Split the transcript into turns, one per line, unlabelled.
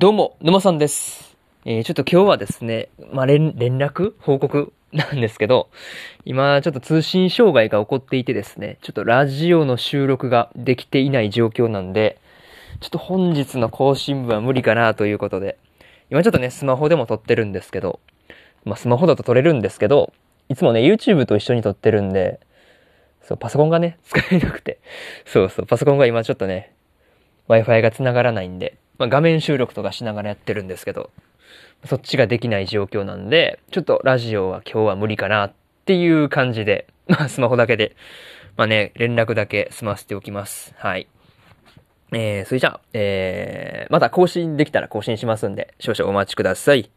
どうも、沼さんです。えー、ちょっと今日はですね、まあ、連、連絡？報告？なんですけど、今、ちょっと通信障害が起こっていてですね、ちょっとラジオの収録ができていない状況なんで、ちょっと本日の更新分は無理かなということで、今ちょっとね、スマホでも撮ってるんですけど、まあ、スマホだと撮れるんですけど、いつもね、YouTube と一緒に撮ってるんで、そう、パソコンがね、使えなくて、そうそう、パソコンが今ちょっとね、Wi-Fi が繋がらないんで、まあ、画面収録とかしながらやってるんですけど、そっちができない状況なんで、ちょっとラジオは今日は無理かなっていう感じで、まあスマホだけで、まあね、連絡だけ済ませておきます。はい。えー、それじゃあ、えー、また更新できたら更新しますんで、少々お待ちください。